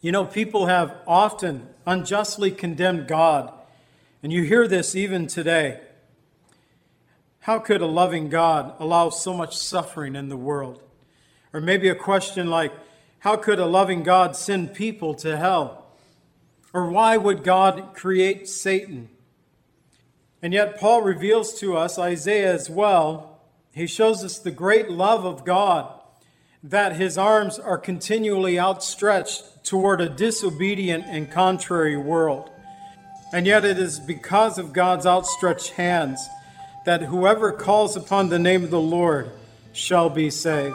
You know, people have often unjustly condemned God, and you hear this even today. How could a loving God allow so much suffering in the world? Or maybe a question like, how could a loving God send people to hell? Or why would God create Satan? And yet, Paul reveals to us, Isaiah as well, he shows us the great love of God, that his arms are continually outstretched toward a disobedient and contrary world. And yet, it is because of God's outstretched hands that whoever calls upon the name of the Lord shall be saved.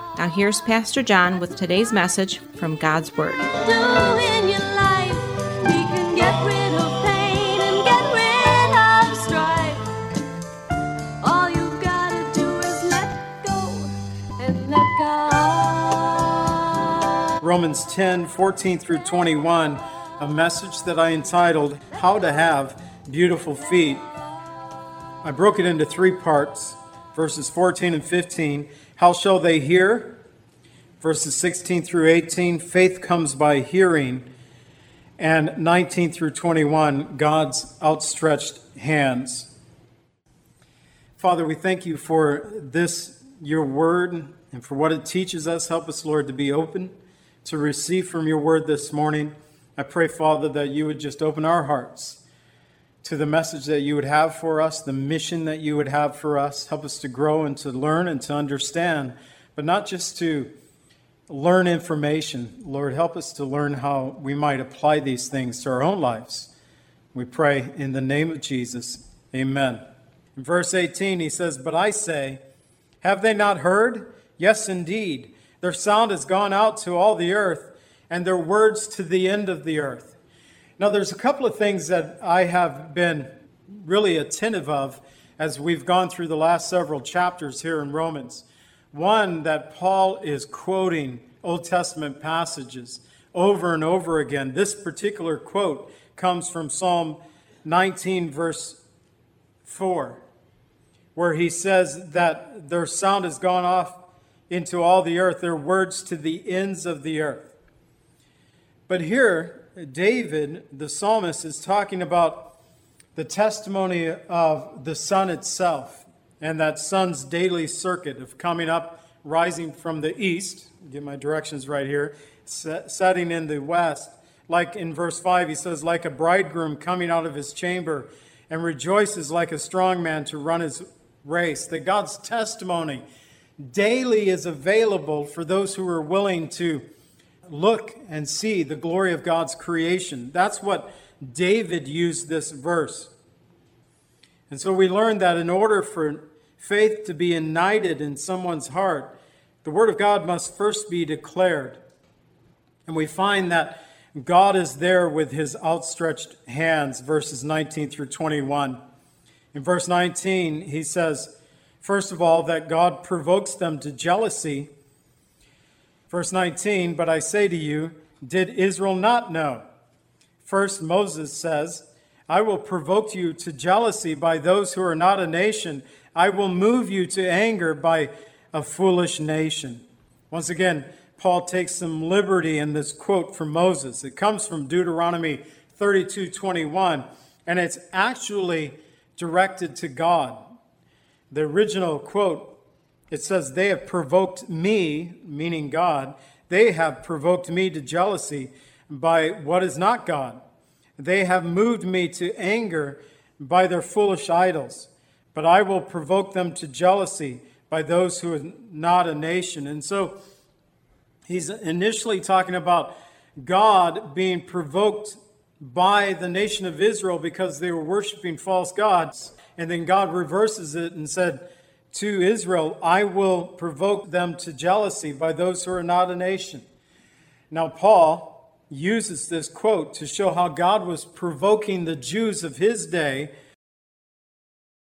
Now, here's Pastor John with today's message from God's Word. do in your life. He can get rid of pain and get rid of strife. All you've gotta do is let go and let God. Romans 10 14 through 21, a message that I entitled How to Have Beautiful Feet. I broke it into three parts verses 14 and 15. How shall they hear? Verses 16 through 18. Faith comes by hearing. And 19 through 21, God's outstretched hands. Father, we thank you for this, your word, and for what it teaches us. Help us, Lord, to be open to receive from your word this morning. I pray, Father, that you would just open our hearts to the message that you would have for us, the mission that you would have for us. Help us to grow and to learn and to understand, but not just to learn information. Lord, help us to learn how we might apply these things to our own lives. We pray in the name of Jesus. Amen. In verse 18, he says, But I say, have they not heard? Yes, indeed. Their sound has gone out to all the earth, and their words to the end of the earth. Now, there's a couple of things that I have been really attentive of as we've gone through the last several chapters here in Romans. One, that Paul is quoting Old Testament passages over and over again. This particular quote comes from Psalm 19, verse 4 where he says that their sound has gone off into all the earth, their words to the ends of the earth. But here, David, the psalmist, is talking about the testimony of the sun itself and that sun's daily circuit of coming up, rising from the east, get my directions right here, setting in the west. Like in verse 5, he says, like a bridegroom coming out of his chamber and rejoices like a strong man to run his race, that God's testimony daily is available for those who are willing to look and see the glory of God's creation. That's what David used this verse. And so we learn that in order for faith to be ignited in someone's heart, the Word of God must first be declared. And we find that God is there with his outstretched hands, verses 19 through 21. In verse 19, he says, first of all, that God provokes them to jealousy. Verse 19, but I say to you, did Israel not know? First, Moses says, I will provoke you to jealousy by those who are not a nation. I will move you to anger by a foolish nation. Once again, Paul takes some liberty in this quote from Moses. It comes from Deuteronomy 32 21, and it's actually directed to God. The original quote, it says, They have provoked me, meaning God, they have provoked me to jealousy by what is not God. They have moved me to anger by their foolish idols, but I will provoke them to jealousy by those who are not a nation. And so he's initially talking about God being provoked by the nation of Israel because they were worshiping false gods. And then God reverses it and said to Israel, I will provoke them to jealousy by those who are not a nation. Now, Paul uses this quote to show how God was provoking the Jews of his day,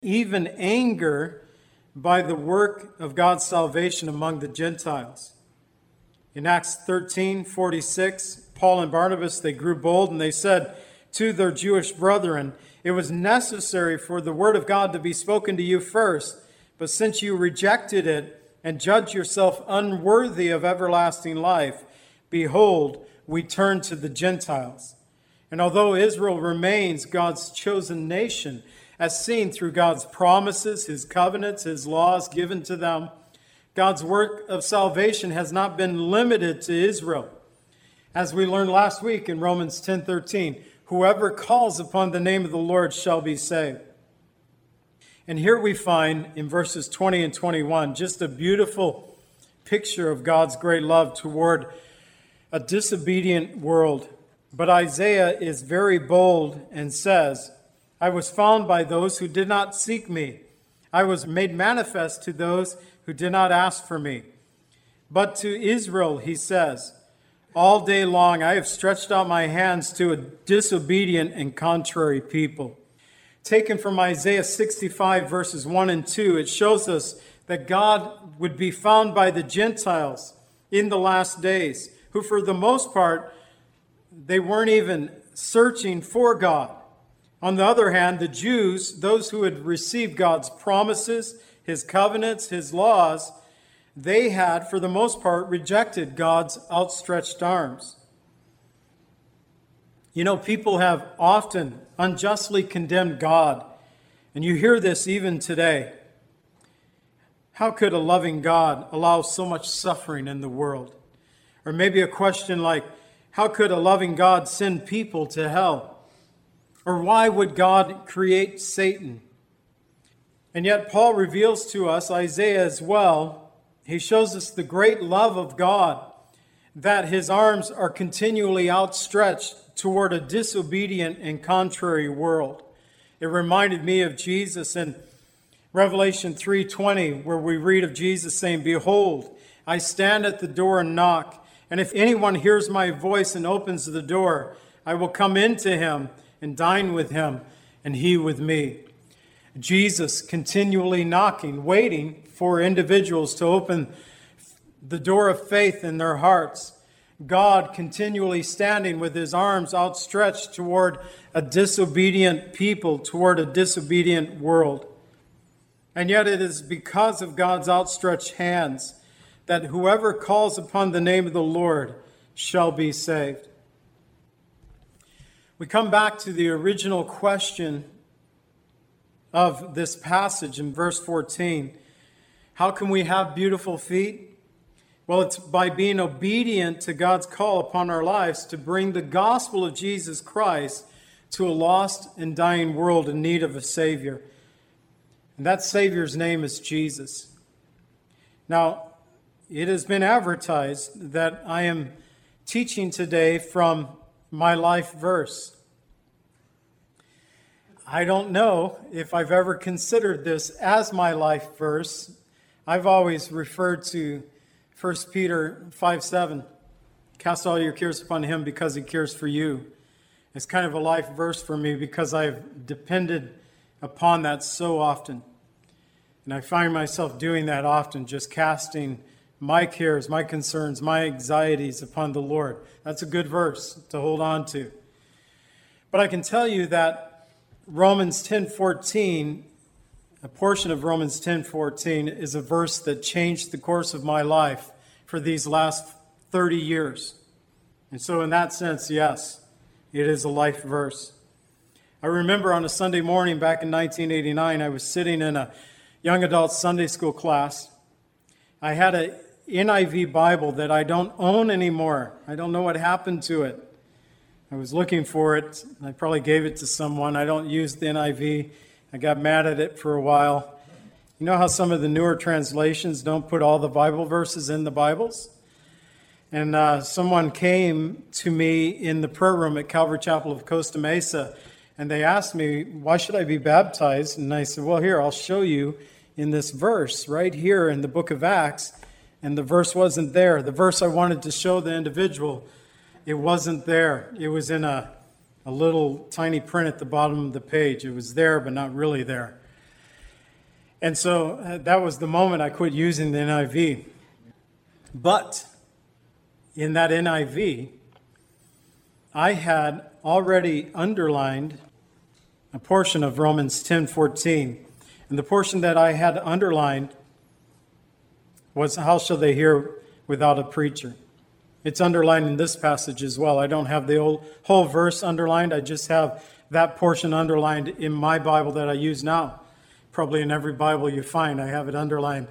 even anger, by the work of God's salvation among the Gentiles. In Acts 13 46, Paul and Barnabas, they grew bold and they said to their Jewish brethren, It was necessary for the word of God to be spoken to you first, but since you rejected it and judged yourself unworthy of everlasting life, behold, we turn to the Gentiles. And although Israel remains God's chosen nation, as seen through God's promises, his covenants, his laws given to them, God's work of salvation has not been limited to Israel. As we learned last week in Romans 10:13, whoever calls upon the name of the Lord shall be saved. And here we find in verses 20 and 21 just a beautiful picture of God's great love toward a disobedient world. But Isaiah is very bold and says, I was found by those who did not seek me. I was made manifest to those who did not ask for me. But to Israel, he says, All day long I have stretched out my hands to a disobedient and contrary people. Taken from Isaiah 65, verses 1 and 2, it shows us that God would be found by the Gentiles in the last days who, for the most part, they weren't even searching for God. On the other hand, the Jews, those who had received God's promises, his covenants, his laws, they had, for the most part, rejected God's outstretched arms. You know, people have often unjustly condemned God, and you hear this even today. How could a loving God allow so much suffering in the world? Or maybe a question like, How could a loving God send people to hell? Or why would God create Satan? And yet, Paul reveals to us, Isaiah as well, he shows us the great love of God, that his arms are continually outstretched toward a disobedient and contrary world. It reminded me of Jesus in Revelation 3:20 where we read of Jesus saying, "Behold, I stand at the door and knock. And if anyone hears my voice and opens the door, I will come into him and dine with him, and he with me. Jesus continually knocking, waiting for individuals to open the door of faith in their hearts. God continually standing with his arms outstretched toward a disobedient people, toward a disobedient world. And yet, it is because of God's outstretched hands that whoever calls upon the name of the Lord shall be saved. We come back to the original question of this passage in verse 14. How can we have beautiful feet? Well, it's by being obedient to God's call upon our lives to bring the gospel of Jesus Christ to a lost and dying world in need of a Savior. And that Savior's name is Jesus. Now, it has been advertised that I am teaching today from my life verse. I don't know if I've ever considered this as my life verse. I've always referred to 1 Peter 5 7. Cast all your cares upon him because he cares for you. It's kind of a life verse for me because I've depended upon that so often. And I find myself doing that often, just casting my cares, my concerns, my anxieties upon the Lord. That's a good verse to hold on to. But I can tell you that Romans 10:14, a portion of Romans 10:14 is a verse that changed the course of my life for these last 30 years. And so in that sense, yes, it is a life verse. I remember on a Sunday morning back in 1989, I was sitting in a young adult Sunday school class. I had a NIV Bible that I don't own anymore. I don't know what happened to it. I was looking for it. I probably gave it to someone. I don't use the NIV. I got mad at it for a while. You know how some of the newer translations don't put all the Bible verses in the Bibles? And uh, someone came to me in the prayer room at Calvary Chapel of Costa Mesa, and they asked me, Why should I be baptized? And I said, Well, here, I'll show you in this verse right here in the book of Acts. And the verse wasn't there. The verse I wanted to show the individual, it wasn't there. It was in a, a little tiny print at the bottom of the page. It was there, but not really there. And so uh, that was the moment I quit using the NIV. But in that NIV, I had already underlined a portion of Romans 10:14. And the portion that I had underlined was how shall they hear without a preacher? It's underlined in this passage as well. I don't have the whole verse underlined. I just have that portion underlined in my Bible that I use now probably in every Bible you find. I have it underlined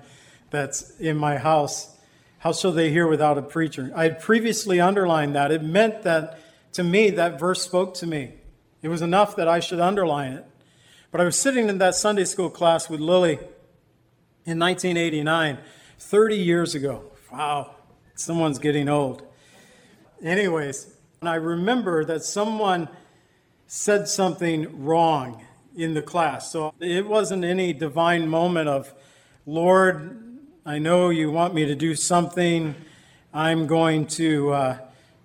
that's in my house. How shall they hear without a preacher? I had previously underlined that. It meant that to me, that verse spoke to me. It was enough that I should underline it. But I was sitting in that Sunday school class with Lily in 1989, 30 years ago. Wow, someone's getting old. Anyways, I remember that someone said something wrong in the class. So it wasn't any divine moment of, Lord, I know you want me to do something. I'm going to uh,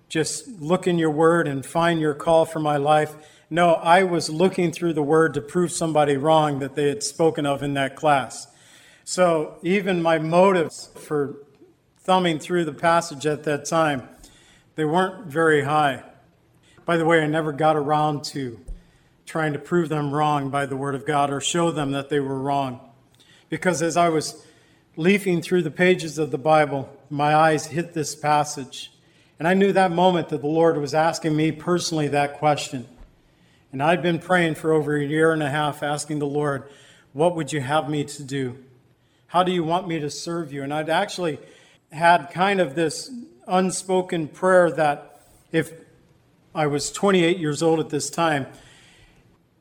just look in your word and find your call for my life. No, I was looking through the word to prove somebody wrong that they had spoken of in that class. So even my motives for thumbing through the passage at that time, they weren't very high. By the way, I never got around to trying to prove them wrong by the Word of God or show them that they were wrong. Because as I was leafing through the pages of the Bible, my eyes hit this passage. And I knew that moment that the Lord was asking me personally that question. And I'd been praying for over a year and a half, asking the Lord, What would you have me to do? How do you want me to serve you? And I'd actually had kind of this unspoken prayer that if I was 28 years old at this time,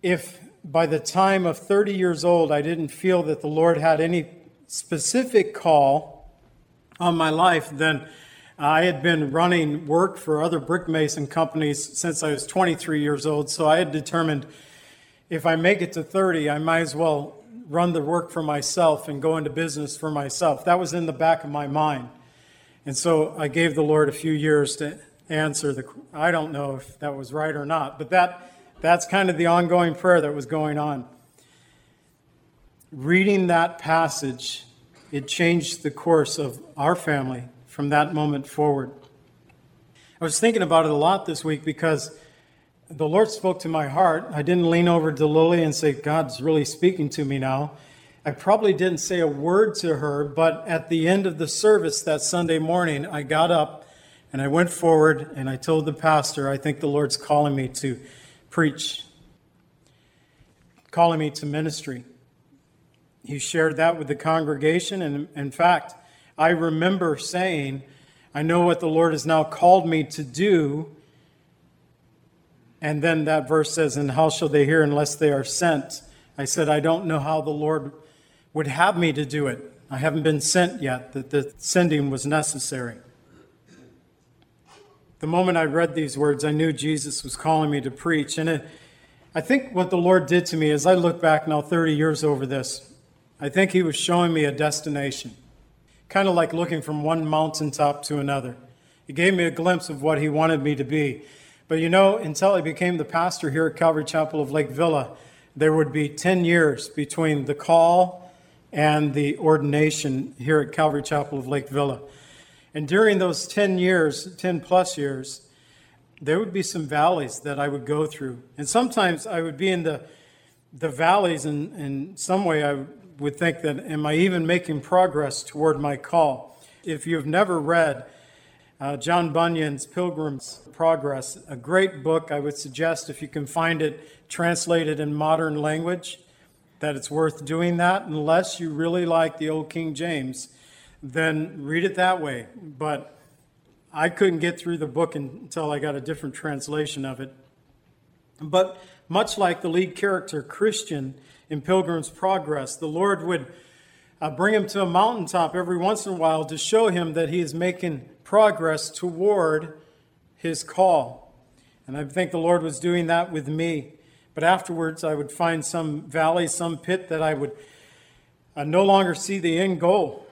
if by the time of 30 years old I didn't feel that the Lord had any specific call on my life, then I had been running work for other brick mason companies since I was 23 years old. So I had determined if I make it to 30, I might as well run the work for myself and go into business for myself. That was in the back of my mind. And so I gave the Lord a few years to answer the I don't know if that was right or not, but that that's kind of the ongoing prayer that was going on. Reading that passage, it changed the course of our family from that moment forward. I was thinking about it a lot this week because the Lord spoke to my heart. I didn't lean over to Lily and say, God's really speaking to me now. I probably didn't say a word to her, but at the end of the service that Sunday morning, I got up and I went forward and I told the pastor, I think the Lord's calling me to preach, calling me to ministry. He shared that with the congregation. And in fact, I remember saying, I know what the Lord has now called me to do. And then that verse says, And how shall they hear unless they are sent? I said, I don't know how the Lord would have me to do it. I haven't been sent yet, that the sending was necessary. The moment I read these words, I knew Jesus was calling me to preach. And it, I think what the Lord did to me as I look back now 30 years over this, I think He was showing me a destination, kind of like looking from one mountaintop to another. He gave me a glimpse of what He wanted me to be. But you know, until I became the pastor here at Calvary Chapel of Lake Villa, there would be 10 years between the call and the ordination here at Calvary Chapel of Lake Villa. And during those 10 years, 10 plus years, there would be some valleys that I would go through. And sometimes I would be in the, the valleys, and in some way I would think that, am I even making progress toward my call? If you've never read uh, John Bunyan's Pilgrim's Progress, a great book, I would suggest if you can find it translated in modern language, that it's worth doing that, unless you really like the old King James then read it that way. But I couldn't get through the book until I got a different translation of it. But much like the lead character Christian in Pilgrim's Progress, the Lord would uh, bring him to a mountaintop every once in a while to show him that he is making progress toward his call. And I think the Lord was doing that with me. But afterwards, I would find some valley, some pit that I would uh, no longer see the end goal.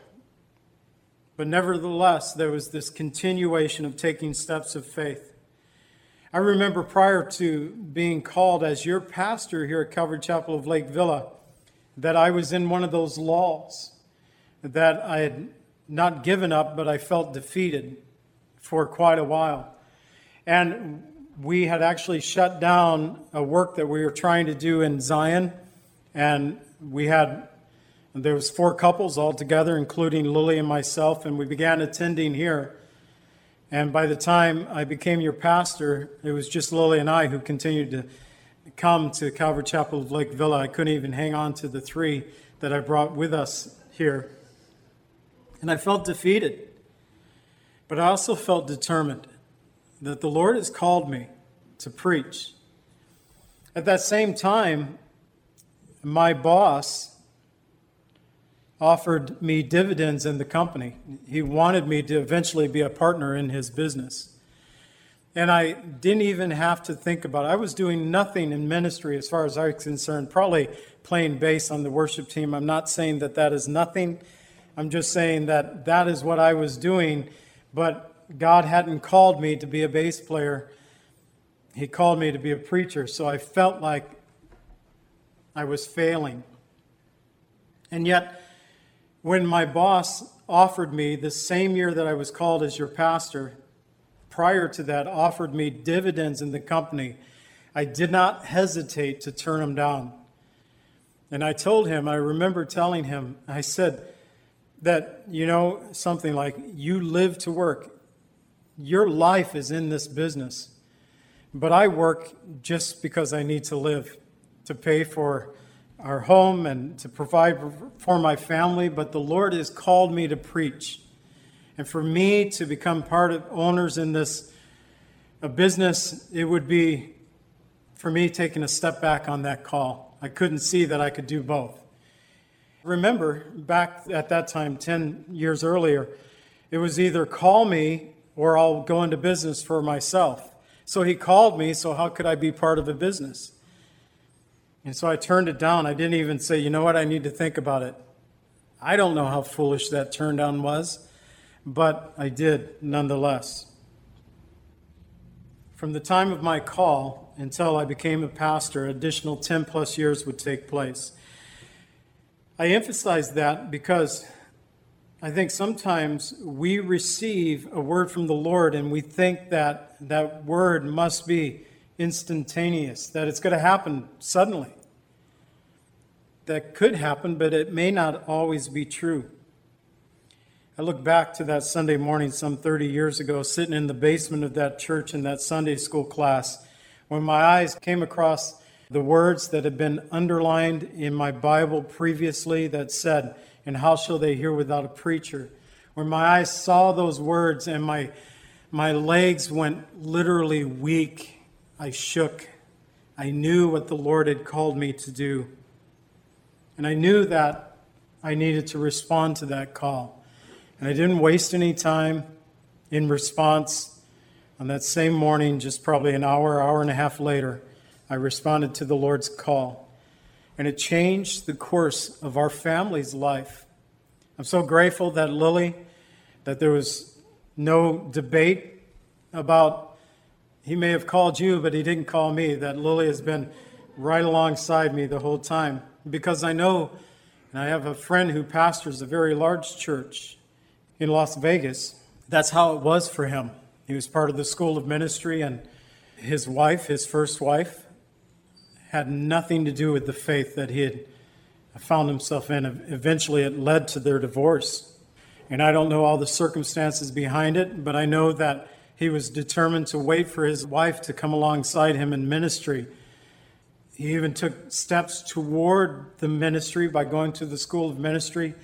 But nevertheless, there was this continuation of taking steps of faith. I remember prior to being called as your pastor here at Calvary Chapel of Lake Villa that I was in one of those lulls, that I had not given up, but I felt defeated for quite a while. And we had actually shut down a work that we were trying to do in Zion, and we had there was four couples all together, including Lily and myself, and we began attending here. And by the time I became your pastor, it was just Lily and I who continued to come to Calvary Chapel of Lake Villa. I couldn't even hang on to the three that I brought with us here. And I felt defeated, but I also felt determined that the Lord has called me to preach. At that same time, my boss offered me dividends in the company. He wanted me to eventually be a partner in his business. And I didn't even have to think about it. I was doing nothing in ministry as far as I was concerned, probably playing bass on the worship team. I'm not saying that that is nothing. I'm just saying that that is what I was doing, but God hadn't called me to be a bass player. He called me to be a preacher, so I felt like I was failing. And yet, when my boss offered me the same year that I was called as your pastor, prior to that, offered me dividends in the company, I did not hesitate to turn him down. And I told him, I remember telling him, I said that, you know, something like, you live to work. Your life is in this business. But I work just because I need to live, to pay for our home and to provide for my family. But the Lord has called me to preach. And for me to become part of owners in this a business, it would be for me taking a step back on that call. I couldn't see that I could do both. Remember, back at that time, 10 years earlier, it was either call me or I'll go into business for myself. So he called me, so how could I be part of a business? And so I turned it down. I didn't even say, you know what, I need to think about it. I don't know how foolish that turn down was, but I did nonetheless. From the time of my call until I became a pastor, additional 10 plus years would take place. I emphasize that because I think sometimes we receive a word from the Lord and we think that that word must be instantaneous, that it's going to happen suddenly. That could happen, but it may not always be true. I look back to that Sunday morning some 30 years ago, sitting in the basement of that church in that Sunday school class, when my eyes came across the words that had been underlined in my Bible previously that said, and how shall they hear without a preacher? When my eyes saw those words and my, my legs went literally weak, I shook. I knew what the Lord had called me to do. And I knew that I needed to respond to that call. And I didn't waste any time in response. On that same morning, just probably an hour, hour and a half later, I responded to the Lord's call and it changed the course of our family's life. I'm so grateful that Lily, that there was no debate about he may have called you, but he didn't call me, that Lily has been right alongside me the whole time. Because I know, and I have a friend who pastors a very large church in Las Vegas. That's how it was for him. He was part of the school of ministry, and his wife, his first wife, had nothing to do with the faith that he had found himself in. Eventually, it led to their divorce. And I don't know all the circumstances behind it, but I know that he was determined to wait for his wife to come alongside him in ministry. He even took steps toward the ministry by going to the school of ministry,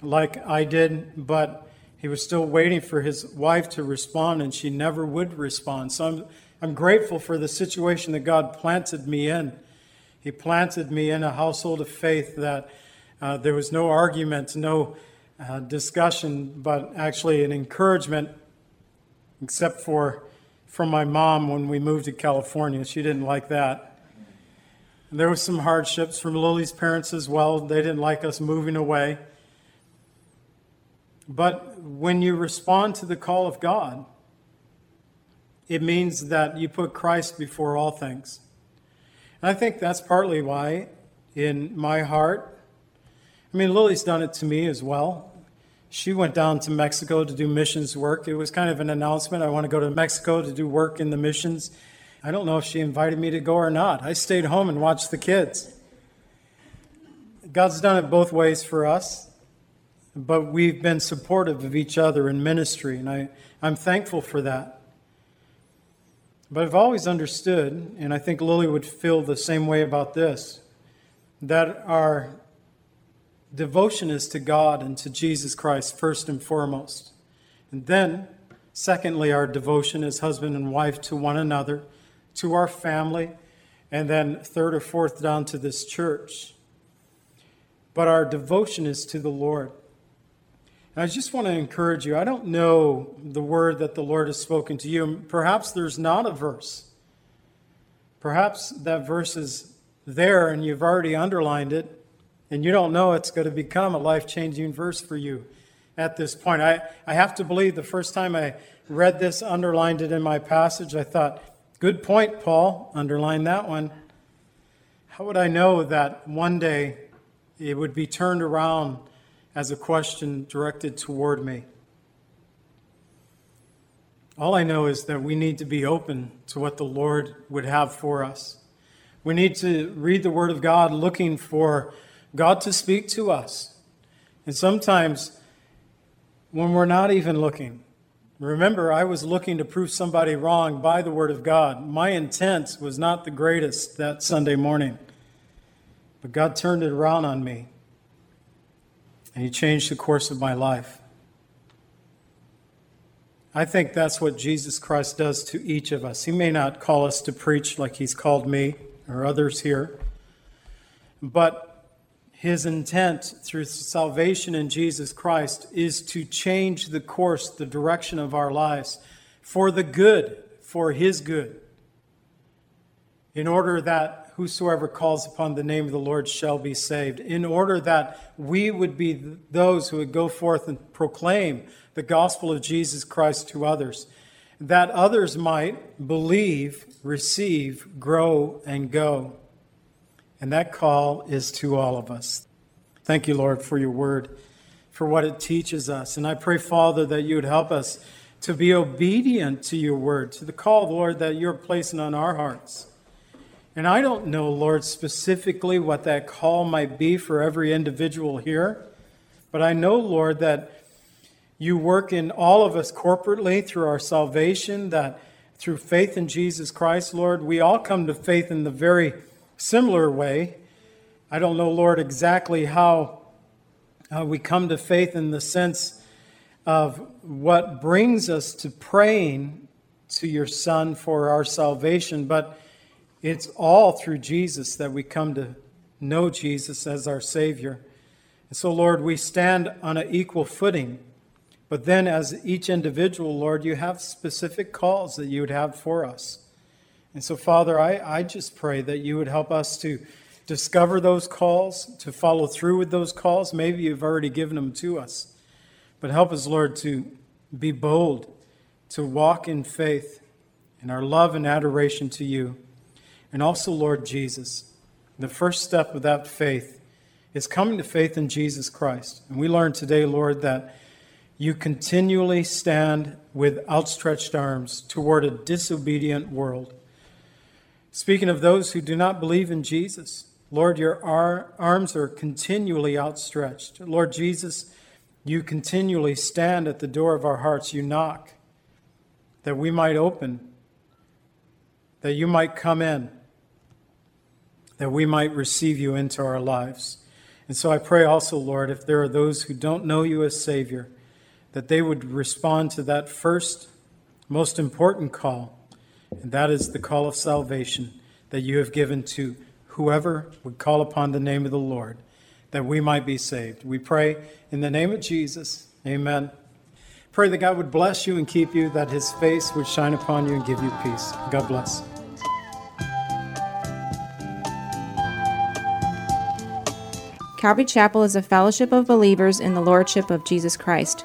like I did, but He was still waiting for his wife to respond, and she never would respond. So I'm, I'm grateful for the situation that God planted me in. He planted me in a household of faith that uh, there was no argument, no uh, discussion, but actually an encouragement, except for from my mom when we moved to California. She didn't like that. And there was some hardships from Lily's parents as well. They didn't like us moving away. But when you respond to the call of God, it means that you put Christ before all things. And I think that's partly why, in my heart, I mean, Lily's done it to me as well. She went down to Mexico to do missions work. It was kind of an announcement. I want to go to Mexico to do work in the missions. I don't know if she invited me to go or not. I stayed home and watched the kids. God's done it both ways for us but we've been supportive of each other in ministry, and I, I'm thankful for that. But I've always understood, and I think Lily would feel the same way about this, that our devotion is to God and to Jesus Christ first and foremost. And then, secondly, our devotion as husband and wife to one another, to our family, and then third or fourth down to this church. But our devotion is to the Lord. And I just want to encourage you. I don't know the word that the Lord has spoken to you. Perhaps there's not a verse. Perhaps that verse is there and you've already underlined it, and you don't know it's going to become a life changing verse for you at this point. I, I have to believe the first time I read this, underlined it in my passage, I thought, good point, Paul. Underline that one. How would I know that one day it would be turned around? as a question directed toward me. All I know is that we need to be open to what the Lord would have for us. We need to read the Word of God looking for God to speak to us. And sometimes when we're not even looking, remember, I was looking to prove somebody wrong by the Word of God. My intent was not the greatest that Sunday morning, but God turned it around on me and He changed the course of my life. I think that's what Jesus Christ does to each of us. He may not call us to preach like He's called me or others here, but His intent through salvation in Jesus Christ is to change the course, the direction of our lives for the good, for His good, in order that whosoever calls upon the name of the Lord shall be saved, in order that we would be those who would go forth and proclaim the gospel of Jesus Christ to others, that others might believe, receive, grow, and go. And that call is to all of us. Thank you, Lord, for your word, for what it teaches us. And I pray, Father, that you would help us to be obedient to your word, to the call, Lord, that you're placing on our hearts. And I don't know, Lord, specifically what that call might be for every individual here, but I know, Lord, that you work in all of us corporately through our salvation, that through faith in Jesus Christ, Lord, we all come to faith in the very similar way. I don't know, Lord, exactly how uh, we come to faith in the sense of what brings us to praying to your Son for our salvation, but it's all through Jesus that we come to know Jesus as our Savior. And so, Lord, we stand on an equal footing. But then, as each individual, Lord, you have specific calls that you would have for us. And so, Father, I, I just pray that you would help us to discover those calls, to follow through with those calls. Maybe you've already given them to us. But help us, Lord, to be bold, to walk in faith in our love and adoration to you and also Lord Jesus. The first step of that faith is coming to faith in Jesus Christ. And we learn today, Lord, that you continually stand with outstretched arms toward a disobedient world. Speaking of those who do not believe in Jesus, Lord, your arms are continually outstretched. Lord Jesus, you continually stand at the door of our hearts. You knock that we might open, that you might come in that we might receive you into our lives. And so I pray also, Lord, if there are those who don't know you as Savior, that they would respond to that first, most important call, and that is the call of salvation that you have given to whoever would call upon the name of the Lord, that we might be saved. We pray in the name of Jesus. Amen. Pray that God would bless you and keep you, that his face would shine upon you and give you peace. God bless. Calvary Chapel is a fellowship of believers in the Lordship of Jesus Christ.